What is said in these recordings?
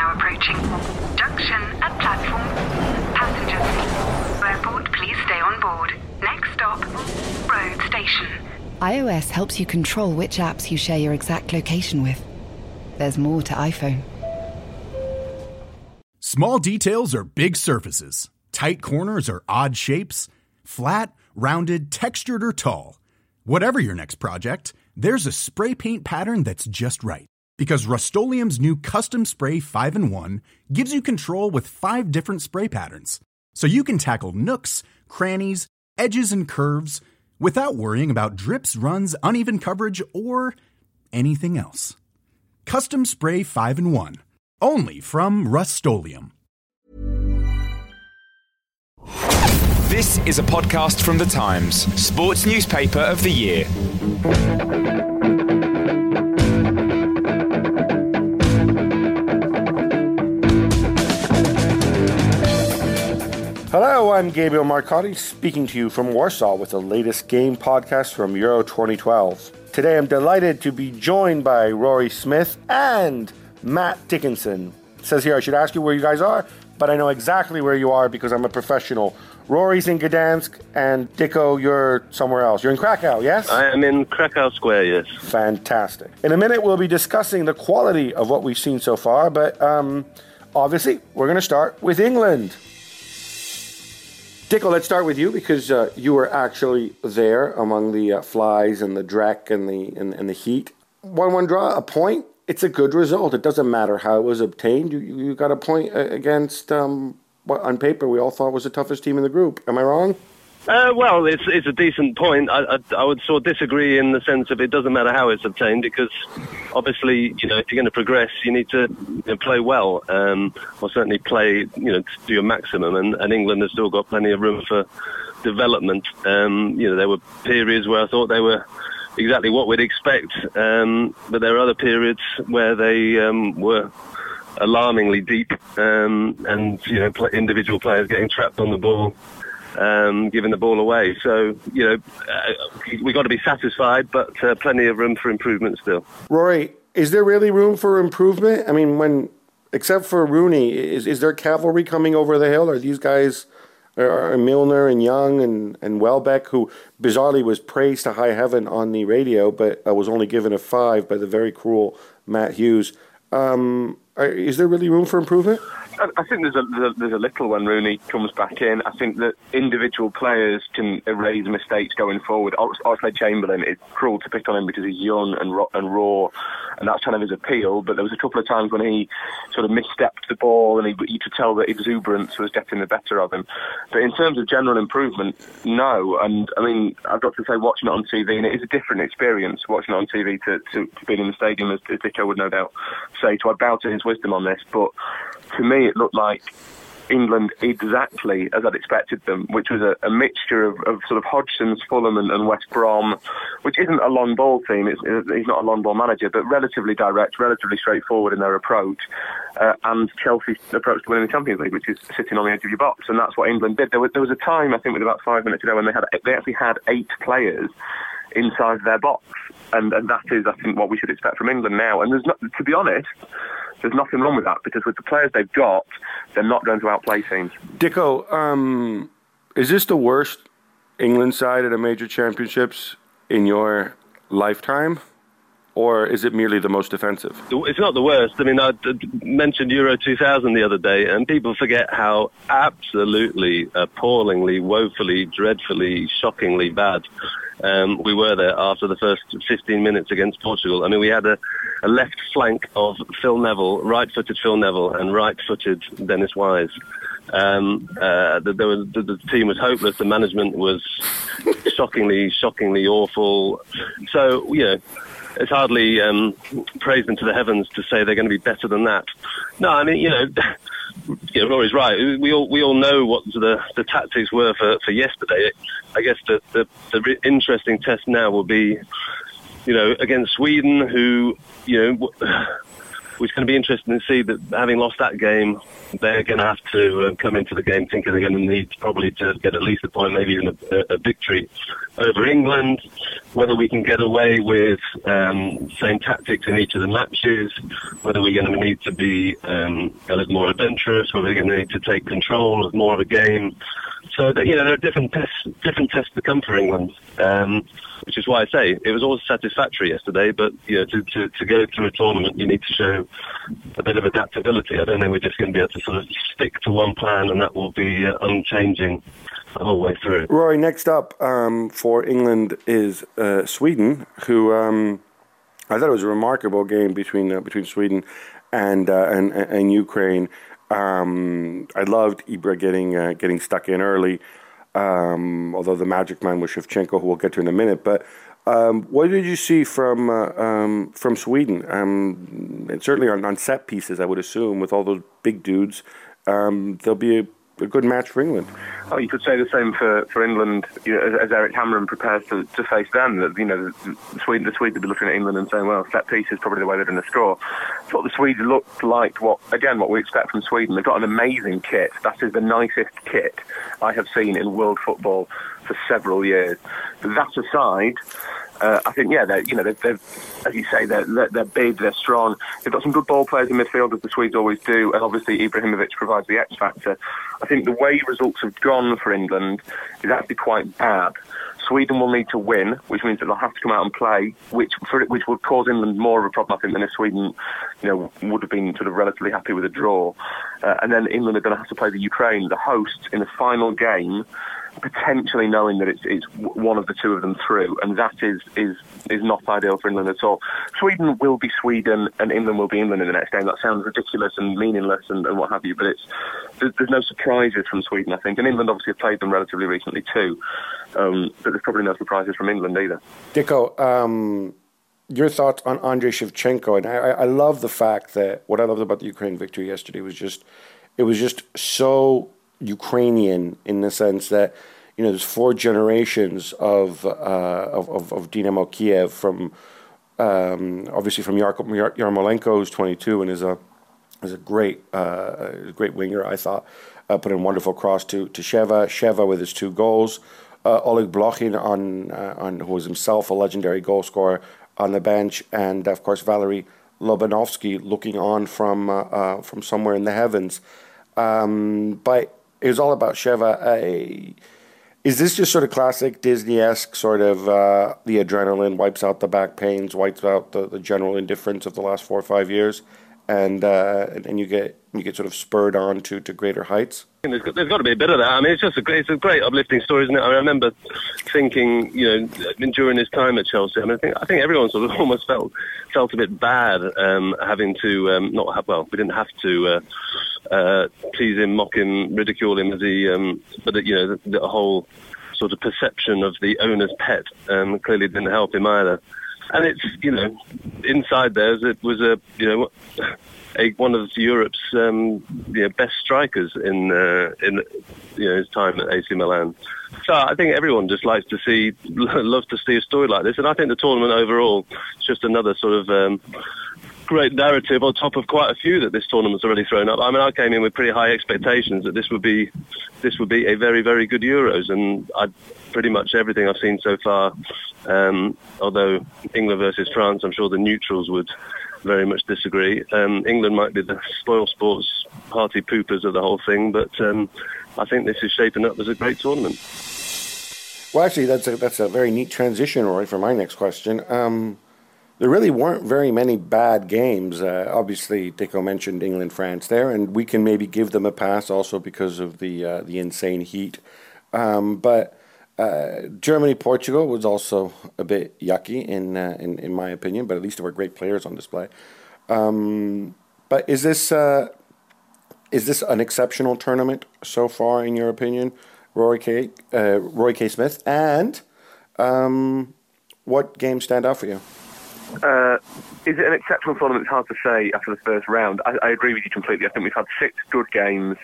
now approaching. Junction at platform. Passengers. Airport, please stay on board. Next stop, road station. iOS helps you control which apps you share your exact location with. There's more to iPhone. Small details are big surfaces. Tight corners are odd shapes. Flat, rounded, textured, or tall. Whatever your next project, there's a spray paint pattern that's just right. Because Rust new Custom Spray 5 in 1 gives you control with five different spray patterns. So you can tackle nooks, crannies, edges, and curves without worrying about drips, runs, uneven coverage, or anything else. Custom Spray 5 in 1. Only from Rust This is a podcast from The Times, sports newspaper of the year. Hello, I'm Gabriele Marcotti, speaking to you from Warsaw with the latest game podcast from Euro 2012. Today I'm delighted to be joined by Rory Smith and Matt Dickinson. It says here I should ask you where you guys are, but I know exactly where you are because I'm a professional. Rory's in Gdansk, and Dicko, you're somewhere else. You're in Krakow, yes? I am in Krakow Square, yes. Fantastic. In a minute, we'll be discussing the quality of what we've seen so far, but um, obviously, we're going to start with England. Dicko, let's start with you because uh, you were actually there among the uh, flies and the dreck and the and, and the heat. One one draw, a point. It's a good result. It doesn't matter how it was obtained. You you got a point against um, what on paper we all thought was the toughest team in the group. Am I wrong? Uh, well, it's it's a decent point. I, I, I would sort of disagree in the sense of it doesn't matter how it's obtained because obviously you know if you're going to progress you need to you know, play well um, or certainly play you know to do your maximum. And, and England has still got plenty of room for development. Um, you know there were periods where I thought they were exactly what we'd expect, um, but there are other periods where they um, were alarmingly deep, um, and you know individual players getting trapped on the ball um, giving the ball away. So, you know, uh, we've got to be satisfied, but uh, plenty of room for improvement still. Rory, is there really room for improvement? I mean, when, except for Rooney, is, is there cavalry coming over the hill? Are these guys, are Milner and Young and, and Welbeck, who bizarrely was praised to high heaven on the radio, but uh, was only given a five by the very cruel Matt Hughes? Um, are, is there really room for improvement? I think there's a, there's a little when Rooney comes back in. I think that individual players can erase mistakes going forward. Oxlade Chamberlain, it's cruel to pick on him because he's young and raw, and raw, and that's kind of his appeal. But there was a couple of times when he sort of misstepped the ball, and he, you could tell that exuberance was getting the better of him. But in terms of general improvement, no. And I mean, I've got to say, watching it on TV, and it is a different experience watching it on TV to, to, to being in the stadium, as, as Dicko would no doubt say. So I bow to his wisdom on this, but to me, it looked like England exactly as I'd expected them, which was a, a mixture of, of, sort of Hodgson's, Fulham, and, and, West Brom, which isn't a long ball team. It's, he's not a long ball manager, but relatively direct, relatively straightforward in their approach. Uh, and Chelsea's approach to winning the Champions League, which is sitting on the edge of your box, and that's what England did. There was, there was a time, I think, with about five minutes ago, when they had they actually had eight players inside their box, and, and that is, I think, what we should expect from England now. And there's not, to be honest there's nothing wrong with that because with the players they've got, they're not going to outplay teams. Dicko, um, is this the worst England side at the major championships in your lifetime? Or is it merely the most defensive? It's not the worst. I mean, I mentioned Euro 2000 the other day, and people forget how absolutely, appallingly, woefully, dreadfully, shockingly bad um, we were there after the first 15 minutes against Portugal. I mean, we had a, a left flank of Phil Neville, right-footed Phil Neville, and right-footed Dennis Wise. Um, uh, the, the, the, team was hopeless. The management was shockingly, shockingly awful. So, you know, it's hardly um, praise them to the heavens to say they're going to be better than that. No, I mean, you know, you know, Rory's right. We all we all know what the the tactics were for, for yesterday. I guess the, the the interesting test now will be, you know, against Sweden, who you know is going to be interesting to see that having lost that game, they're going to have to uh, come into the game thinking they're going to need probably to get at least a point, maybe even a, a victory over England. Whether we can get away with um, same tactics in each of the matches, whether we're going to need to be um, a little more adventurous, whether we're going to need to take control of more of a game. So that, you know there are different tests, different tests to come for England. Um, which is why I say it was always satisfactory yesterday. But you know, to, to, to go through a tournament, you need to show a bit of adaptability. I don't think we're just going to be able to sort of stick to one plan, and that will be uh, unchanging the whole way through. Rory, next up um, for England is uh, Sweden, who um, I thought it was a remarkable game between uh, between Sweden and uh, and and Ukraine. Um, I loved Ibra getting uh, getting stuck in early um, although the magic man was Shevchenko, who we'll get to in a minute. But um, what did you see from uh, um, from Sweden? Um, and certainly on, on set pieces, I would assume, with all those big dudes, um, there'll be a a good match for England. Oh, you could say the same for, for England you know, as, as, Erik Hamrén prepares to, to face them. That you know the, the Sweden the Swedes would be looking at England and saying, well, set piece is probably the way they're going to score. It's what the Swedes looked like. What again? What we expect from Sweden. They've got an amazing kit. That is the nicest kit I have seen in world football for several years. But that aside, uh, I think yeah, they're you know they're, they're as you say they're, they're, they're big, they're strong. They've got some good ball players in midfield as the Swedes always do, and obviously Ibrahimovic provides the X factor. I think the way results have gone for England is actually quite bad. Sweden will need to win, which means that they'll have to come out and play, which for, which would cause England more of a problem, I think, than if Sweden, you know, would have been sort of relatively happy with a draw. Uh, and then England are going to have to play the Ukraine, the hosts, in the final game potentially knowing that it's, it's one of the two of them through, and that is, is, is not ideal for England at all. Sweden will be Sweden, and England will be England in the next game. That sounds ridiculous and meaningless and, and what have you, but it's there's, there's, no surprises from Sweden, I think, and England obviously have played them relatively recently too, um, but there's probably no surprises from England either. Dicko, um, your thoughts on Andrei Shevchenko, and I, I love the fact that what I loved about the Ukraine victory yesterday was just it was just so Ukrainian in the sense that you know there's four generations of uh, of, of, of Dynamo Kiev from um, obviously from Yarmolenko who's 22 and is a is a great uh, great winger I thought uh, put in wonderful cross to to Sheva. Sheva with his two goals. Uh, Oleg Blokhin on uh, on who was himself a legendary goal scorer on the bench. And of course Valery Lobanovsky looking on from uh, from somewhere in the heavens. Um, but it was all about Sheva. Uh, is this just sort of classic Disney-esque sort of uh, the adrenaline wipes out the back pains, wipes out the, the general indifference of the last four or five years, and uh, and you get you get sort of spurred on to, to greater heights? There's got, there's got to be a bit of that. I mean, it's just a great, it's a great uplifting story, isn't it? I remember thinking, you know, during his time at Chelsea, I mean, I think, I think everyone sort of almost felt felt a bit bad um, having to um, not have. Well, we didn't have to uh, uh, tease him, mock him, ridicule him as he, um, but you know, the, the, whole sort of perception of the owner's pet um, clearly didn't help him either. And it's you know, inside there it was a you know a, one of Europe's um, you know, best strikers in uh, in you know, his time at AC Milan. So I think everyone just likes to see, loves to see a story like this, and I think the tournament overall is just another sort of um, great narrative on top of quite a few that this tournament's already thrown up. I mean, I came in with pretty high expectations that this would be this would be a very very good Euros, and I pretty much everything I've seen so far. Um, although England versus France, I'm sure the neutrals would very much disagree. Um, England might be the spoil sports party poopers of the whole thing, but um, I think this is shaping up as a great tournament. Well, actually, that's a, that's a very neat transition, Roy, for my next question. Um, there really weren't very many bad games. Uh, obviously, Dicko mentioned England, France there, and we can maybe give them a pass also because of the uh, the insane heat. Um, but uh, Germany, Portugal was also a bit yucky in, uh, in in my opinion, but at least there were great players on display. Um, but is this uh, is this an exceptional tournament so far, in your opinion, Rory K. Uh, Roy K. Smith? And um, what games stand out for you? Uh, is it an exceptional tournament? It's hard to say after the first round. I, I, agree with you completely. I think we've had six good games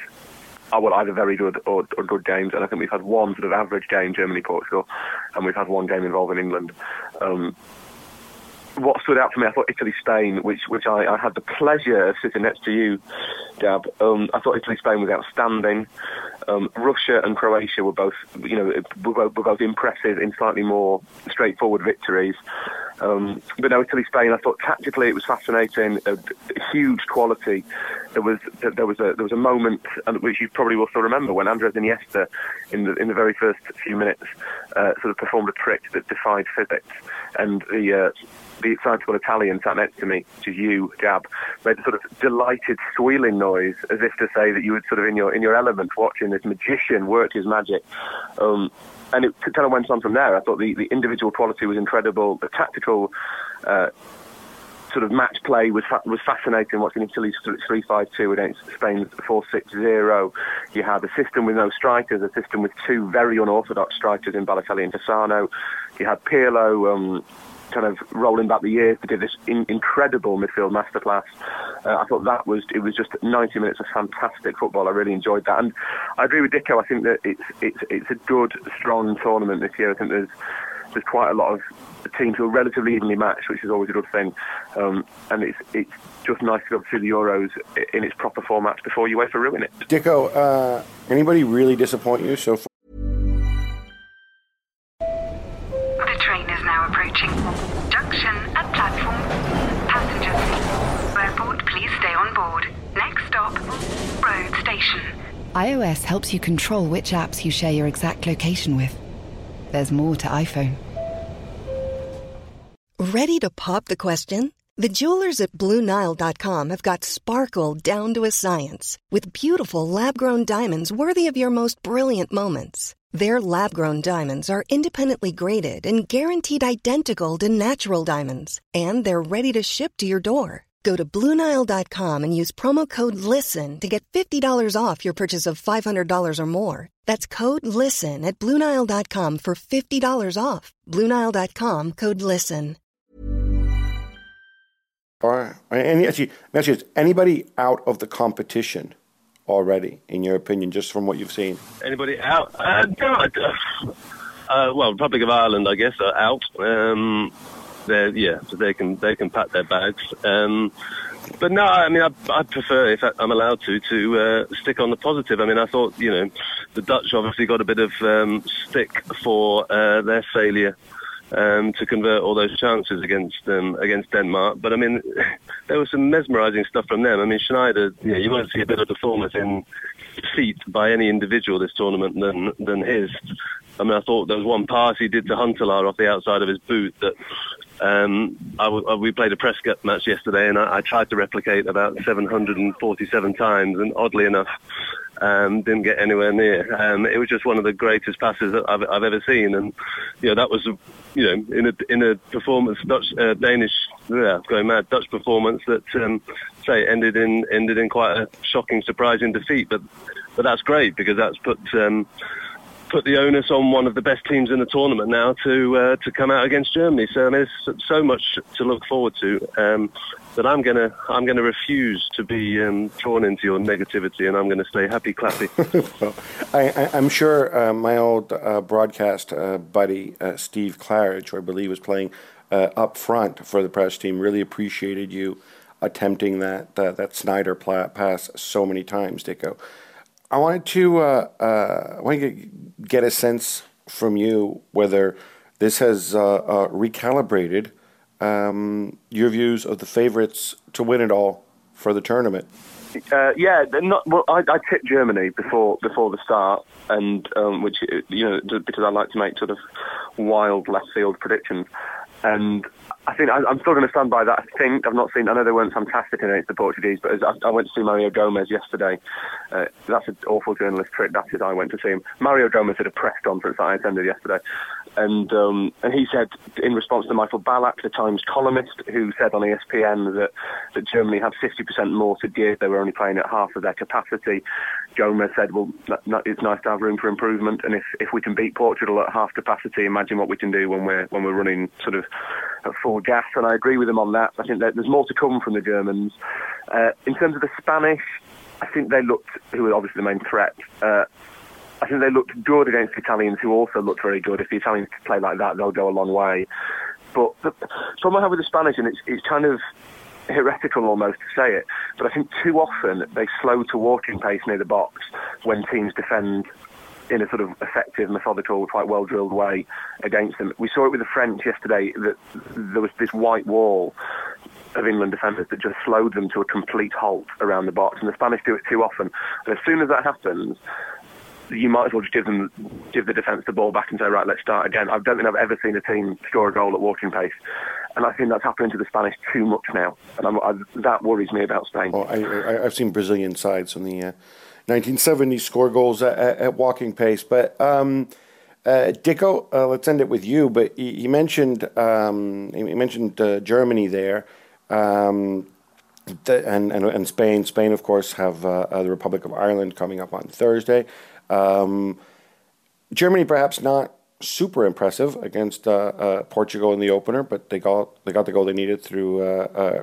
are well either very good or, or, good games, and I think we've had one sort of average game, Germany Portugal, and we've had one game involving England. Um, what stood out for me, I thought Italy Spain, which which I, I, had the pleasure of sitting next to you, Gab. Um, I thought Italy Spain was outstanding. Um, Russia and Croatia were both, you know, were both impressive in slightly more straightforward victories. Um, but no, Italy Spain, I thought tactically it was fascinating, a, huge quality. There was there was a there was a moment which you probably will still remember when Andres Iniesta, in the in the very first few minutes, uh, sort of performed a trick that defied physics, and the uh, the excitable Italian sat next to me, is you, Gab, made a sort of delighted squealing noise, as if to say that you were sort of in your in your element, watching this magician work his magic. Um, and it kind of went on from there. I thought the, the individual quality was incredible. The tactical uh, sort of match play was fa- was fascinating. Watching Italy's three five two against Spain's four six zero. You had a system with no strikers, a system with two very unorthodox strikers in Balotelli and Cassano. You had Pirlo. Um, kind of rolling back the years to give this in- incredible midfield masterclass. Uh, I thought that was it was just 90 minutes of fantastic football. I really enjoyed that, and I agree with Dicko. I think that it's it's it's a good, strong tournament this year. I think there's there's quite a lot of teams who are relatively evenly matched, which is always a good thing. Um, and it's it's just nice to be through the Euros in its proper format before you wait for ruin it. Dicko, uh, anybody really disappoint you so far? iOS helps you control which apps you share your exact location with. There's more to iPhone. Ready to pop the question? The jewelers at BlueNile.com have got sparkle down to a science with beautiful lab grown diamonds worthy of your most brilliant moments. Their lab grown diamonds are independently graded and guaranteed identical to natural diamonds, and they're ready to ship to your door. Go to Bluenile.com and use promo code LISTEN to get $50 off your purchase of $500 or more. That's code LISTEN at Bluenile.com for $50 off. Bluenile.com code LISTEN. All right. And actually, actually, is anybody out of the competition already, in your opinion, just from what you've seen? Anybody out? Uh, no, uh, well, Republic of Ireland, I guess, are out. Um, they're, yeah, so they can they can pack their bags. Um, but no, I mean, I, I prefer, if I'm allowed to, to uh, stick on the positive. I mean, I thought, you know, the Dutch obviously got a bit of um, stick for uh, their failure um, to convert all those chances against um, against Denmark. But I mean, there was some mesmerising stuff from them. I mean, Sneijder, you, you won't see a better performance in defeat by any individual this tournament than than his. I mean, I thought there was one pass he did to Huntelaar off the outside of his boot that um, I, we played a press match yesterday, and I, I, tried to replicate about 747 times, and oddly enough, um, didn't get anywhere near. Um, it was just one of the greatest passes that I've, I've, ever seen, and you know that was, you know, in a in a performance Dutch uh, Danish, yeah, going mad Dutch performance that um, say ended in ended in quite a shocking, surprising defeat, but but that's great because that's put um, put the onus on one of the best teams in the tournament now to uh, to come out against Germany. So I mean, there's so much to look forward to. Um, that I'm gonna I'm gonna refuse to be um, drawn into your negativity, and I'm gonna stay happy clappy. well, I, am sure uh, my old uh, broadcast uh, buddy uh, Steve Claridge, who I believe was playing uh, up front for the press team, really appreciated you attempting that that Sneijder pass so many times, Dicko. I wanted to uh, uh, I to get, get, a sense from you whether this has uh, uh, recalibrated um, your views of the favorites to win it all for the tournament. Uh, yeah, not, well, I, I, tipped Germany before before the start, and um, which you know because I like to make sort of wild left field predictions, and I think I, am still going to stand by that. I think I've not seen. I know they weren't fantastic against the Portuguese, but I, I, went to see Mario Gomez yesterday. Uh, that's an awful journalist trick. That is, I went to see him. Mario Gomez did a press conference that I attended yesterday, and um, and he said in response to Michael Ballack, the Times columnist, who said on ESPN that that Germany had 50% more to give. They were only playing at half of their capacity. Gomez said, "Well, it's nice to have room for improvement, and if if we can beat Portugal at half capacity, imagine what we can do when we're when we're running sort of full gas." And I agree with him on that. I think that there's more to come from the Germans. Uh, in terms of the Spanish, I think they looked, who were obviously the main threat. Uh, I think they looked good against the Italians, who also looked very good. If the Italians play like that, they'll go a long way. But the problem I have with the Spanish, and it's, it's kind of heretical almost to say it, but I think too often they slow to walking pace near the box when teams defend in a sort of effective, methodical, quite well drilled way against them. We saw it with the French yesterday that there was this white wall of England defenders that just slowed them to a complete halt around the box, and the Spanish do it too often. And as soon as that happens, you might as well just give them give the defence the ball back and say, right, let's start again. I don't think I've ever seen a team score a goal at walking pace, and I think that's happening to the Spanish too much now, and I, that worries me about Spain. I, have seen Brazilian sides from the uh, 1970s score goals at, at walking pace, but. Um, uh, Dicko, uh, let's end it with you. But you, mentioned um, mentioned uh, Germany there, um, the, and, and and Spain. Spain, of course, have uh, uh, the Republic of Ireland coming up on Thursday. Um, Germany, perhaps not super impressive against uh, Portugal in the opener, but they got they got the goal they needed through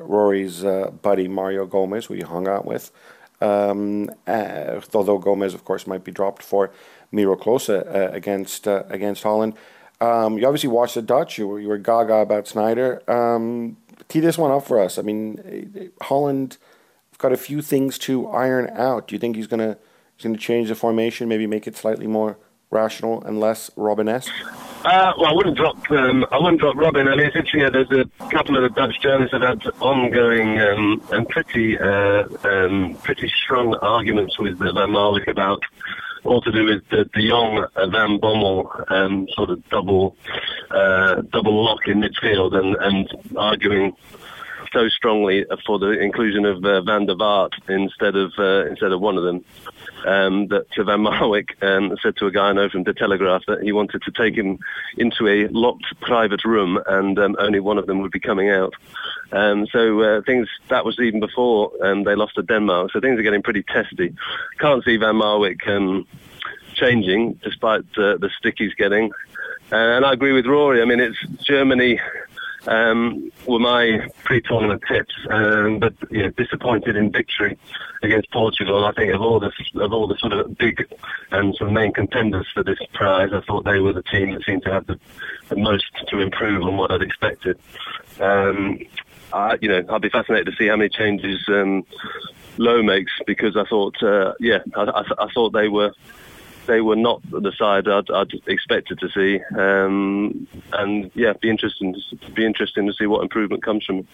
Rory's buddy Mario Gomez, who he hung out with. Um, uh, although Gomez, of course, might be dropped for Miro Klose against against Holland. Um, you obviously watched the Dutch. You were you were gaga about Sneijder. Um, tee this one up for us. I mean, Holland got a few things to iron out. Do you think he's gonna He's to change the formation, maybe make it slightly more rational and less Robben-esque? Uh, well, I wouldn't drop. Um, I wouldn't drop Robben. I mean, it's interesting. there's a couple of the Dutch journalists have had ongoing um, and pretty, uh, um, pretty strong arguments with Van Marwijk about all to do with the, De Jong Van Bommel um, sort of double, uh, double lock in midfield, and, and arguing so strongly for the inclusion of uh, Van der Vaart instead of uh, instead of one of them um, that Van Marwijk um, said to a guy I know from the Telegraph that he wanted to take him into a locked private room and um, only one of them would be coming out. Um, so uh, things that was even before um, they lost to Denmark. So things are getting pretty testy. Can't see Van Marwijk um, changing despite uh, the stick he's getting. Uh, and I agree with Rory. I mean, it's Germany um, were my pre-tournament tips, um, but you know, disappointed in victory against Portugal. I think of all the of all the sort of big and sort of main contenders for this prize, I thought they were the team that seemed to have the, the most to improve on what I'd expected. Um, I, you know, I'd be fascinated to see how many changes um, Löw makes because I thought, uh, yeah, I, I, I thought they were they were not the side I'd, I'd expected to see. Um, and yeah, be interesting be interesting to see what improvement comes from.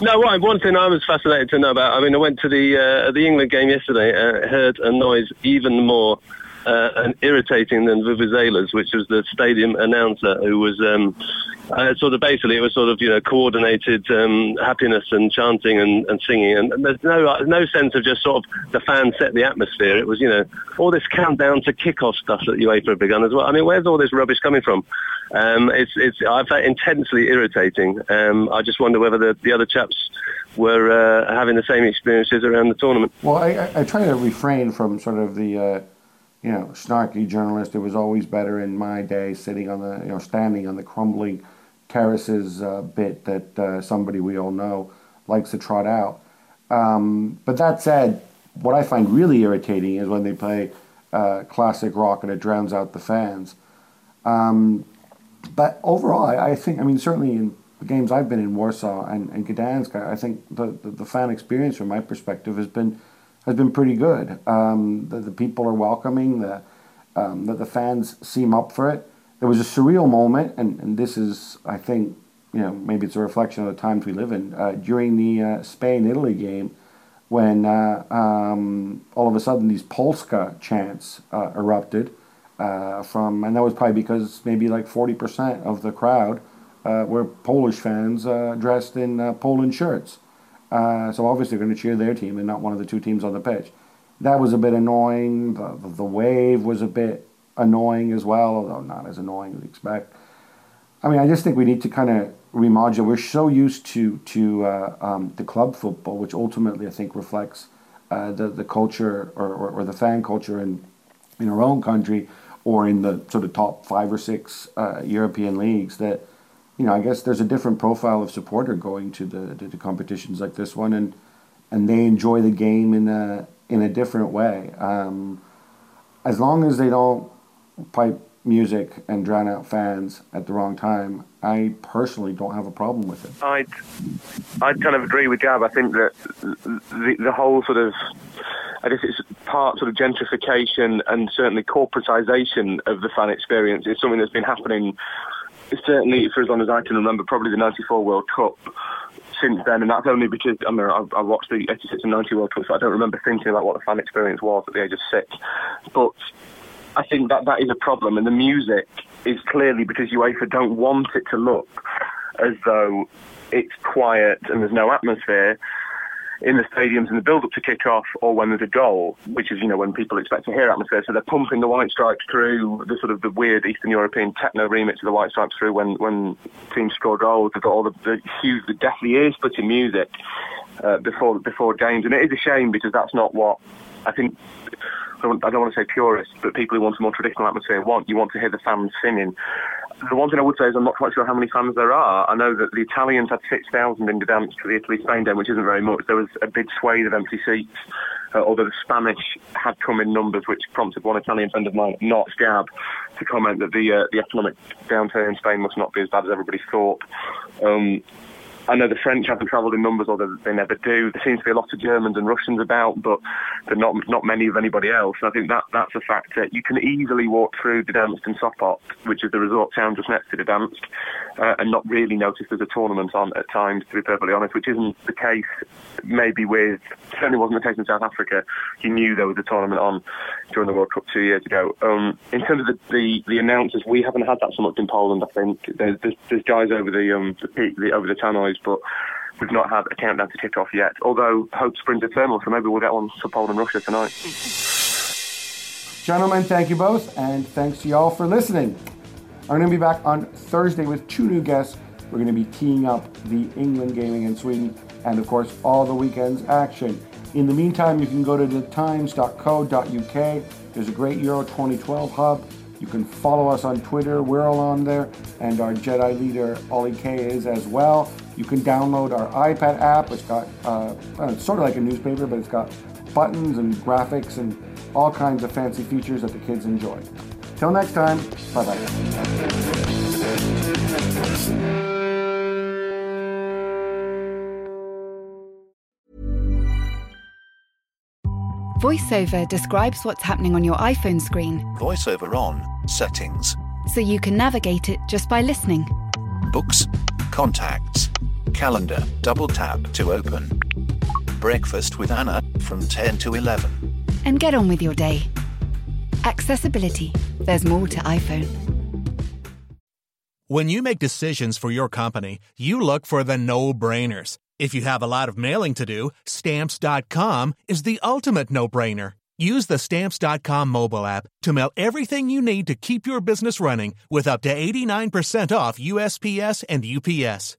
No, right. One thing I was fascinated to know about. I mean, I went to the uh, the England game yesterday. Uh, heard a noise even more uh, and irritating than Vuvuzelas, which was the stadium announcer who was um, uh, sort of basically it was sort of you know coordinated um, happiness and chanting and, and singing, and, and there's no uh, no sense of just sort of the fans set the atmosphere. It was you know all this countdown to kick-off stuff that UEFA have begun as well. I mean, where's all this rubbish coming from? Um, it's it's I found intensely irritating. Um, I just wonder whether the, the other chaps were uh, having the same experiences around the tournament. Well, I, I try to refrain from sort of the uh, you know, snarky journalist. It was always better in my day sitting on the, you know, standing on the crumbling terraces uh, bit that uh, somebody we all know likes to trot out. Um, but that said, what I find really irritating is when they play uh, classic rock and it drowns out the fans. Um, but overall, I, I, think, I mean, certainly in the games I've been in Warsaw and, and Gdansk, I think the, the, the fan experience from my perspective has been has been pretty good. Um, the, the, people are welcoming. The, um, the, the fans seem up for it. It was a surreal moment, and, and this is, I think, you know, maybe it's a reflection of the times we live in. Uh, during the uh, Spain Italy game, when uh, um, all of a sudden these Polska chants uh, erupted uh, from, and that was probably because maybe like 40% of the crowd uh, were Polish fans dressed in Poland shirts. Uh, so obviously they're going to cheer their team and not one of the two teams on the pitch. That was a bit annoying. The, the, wave was a bit annoying as well, although not as annoying as expect. I mean, I just think we need to kind of remodulate. We're so used to to uh, um, the club football, which ultimately I think reflects uh, the the culture or, or, or, the fan culture in in our own country or in the sort of top five or six uh, European leagues that you know, I guess there's a different profile of supporter going to the to, the competitions like this one, and and they enjoy the game in a in a different way. Um, as long as they don't pipe music and drown out fans at the wrong time, I personally don't have a problem with it. I'd, I'd kind of agree with Gab. I think that the, the whole sort of, I guess it's part sort of gentrification and certainly corporatization of the fan experience is something that's been happening certainly for as long as I can remember, probably the 94 World Cup since then, and that's only because I mean I, I watched the 86 and 90 World Cup, so I don't remember thinking about what the fan experience was at the age of six. But I think that that is a problem, and the music is clearly because UEFA don't want it to look as though it's quiet and there's no atmosphere in the stadiums in the build-up to kick-off or when there's a goal, which is, you know, when people expect to hear atmosphere. So they're pumping the White Stripes through, the sort of the weird Eastern European techno remix of the White Stripes through when, when teams score goals. They've got all the, the huge, the deathly ear-splitting music uh, before, before games. And it is a shame because that's not what I think I don't, want to say purists, but people who want a more traditional atmosphere want. You want to hear the fans singing the one thing I would say is I'm not quite sure how many fans there are. I know that the Italians had 6,000 in the Gdansk for the Italy-Spain game, which isn't very much. There was a big swathe of empty seats, uh, although the Spanish had come in numbers, which prompted one Italian friend of mine, not Gab, to comment that the uh, the economic downturn in Spain must not be as bad as everybody thought. Um, I know the French haven't travelled in numbers, or they never do. There seems to be a lot of Germans and Russians about, but not not many of anybody else. I think that that's a factor. You can easily walk through Gdansk and Sopot, which is the resort town just next to Gdansk, uh, and not really notice there's a tournament on at times. To be perfectly honest, which isn't the case. Maybe with certainly wasn't the case in South Africa. You knew there was a tournament on during the World Cup two years ago. Um, in terms of the, the, the announcers, we haven't had that so much in Poland. I think there's there's, there's guys over the um the, the over the tannoys but we've not had a countdown to kick off yet. Although hope springs eternal, so maybe we'll get one for Poland and Russia tonight. Gentlemen, thank you both, and thanks to y'all for listening. I'm going to be back on Thursday with two new guests. We're going to be teeing up the England game against Sweden, and of course, all the weekend's action. In the meantime, you can go to thetimes.co.uk. There's a great Euro 2012 hub. You can follow us on Twitter. We're all on there. And our Jedi leader, Ollie Kay, is as well. You can download our iPad app. It's got, uh, it's sort of like a newspaper, but it's got buttons and graphics and all kinds of fancy features that the kids enjoy. Till next time, bye bye. VoiceOver describes what's happening on your iPhone screen. VoiceOver on, settings. So you can navigate it just by listening. Books, contacts, calendar, double tap to open. Breakfast with Anna from 10 to 11. And get on with your day. Accessibility. There's more to iPhone. When you make decisions for your company, you look for the no brainers. If you have a lot of mailing to do, stamps.com is the ultimate no brainer. Use the stamps.com mobile app to mail everything you need to keep your business running with up to 89% off USPS and UPS.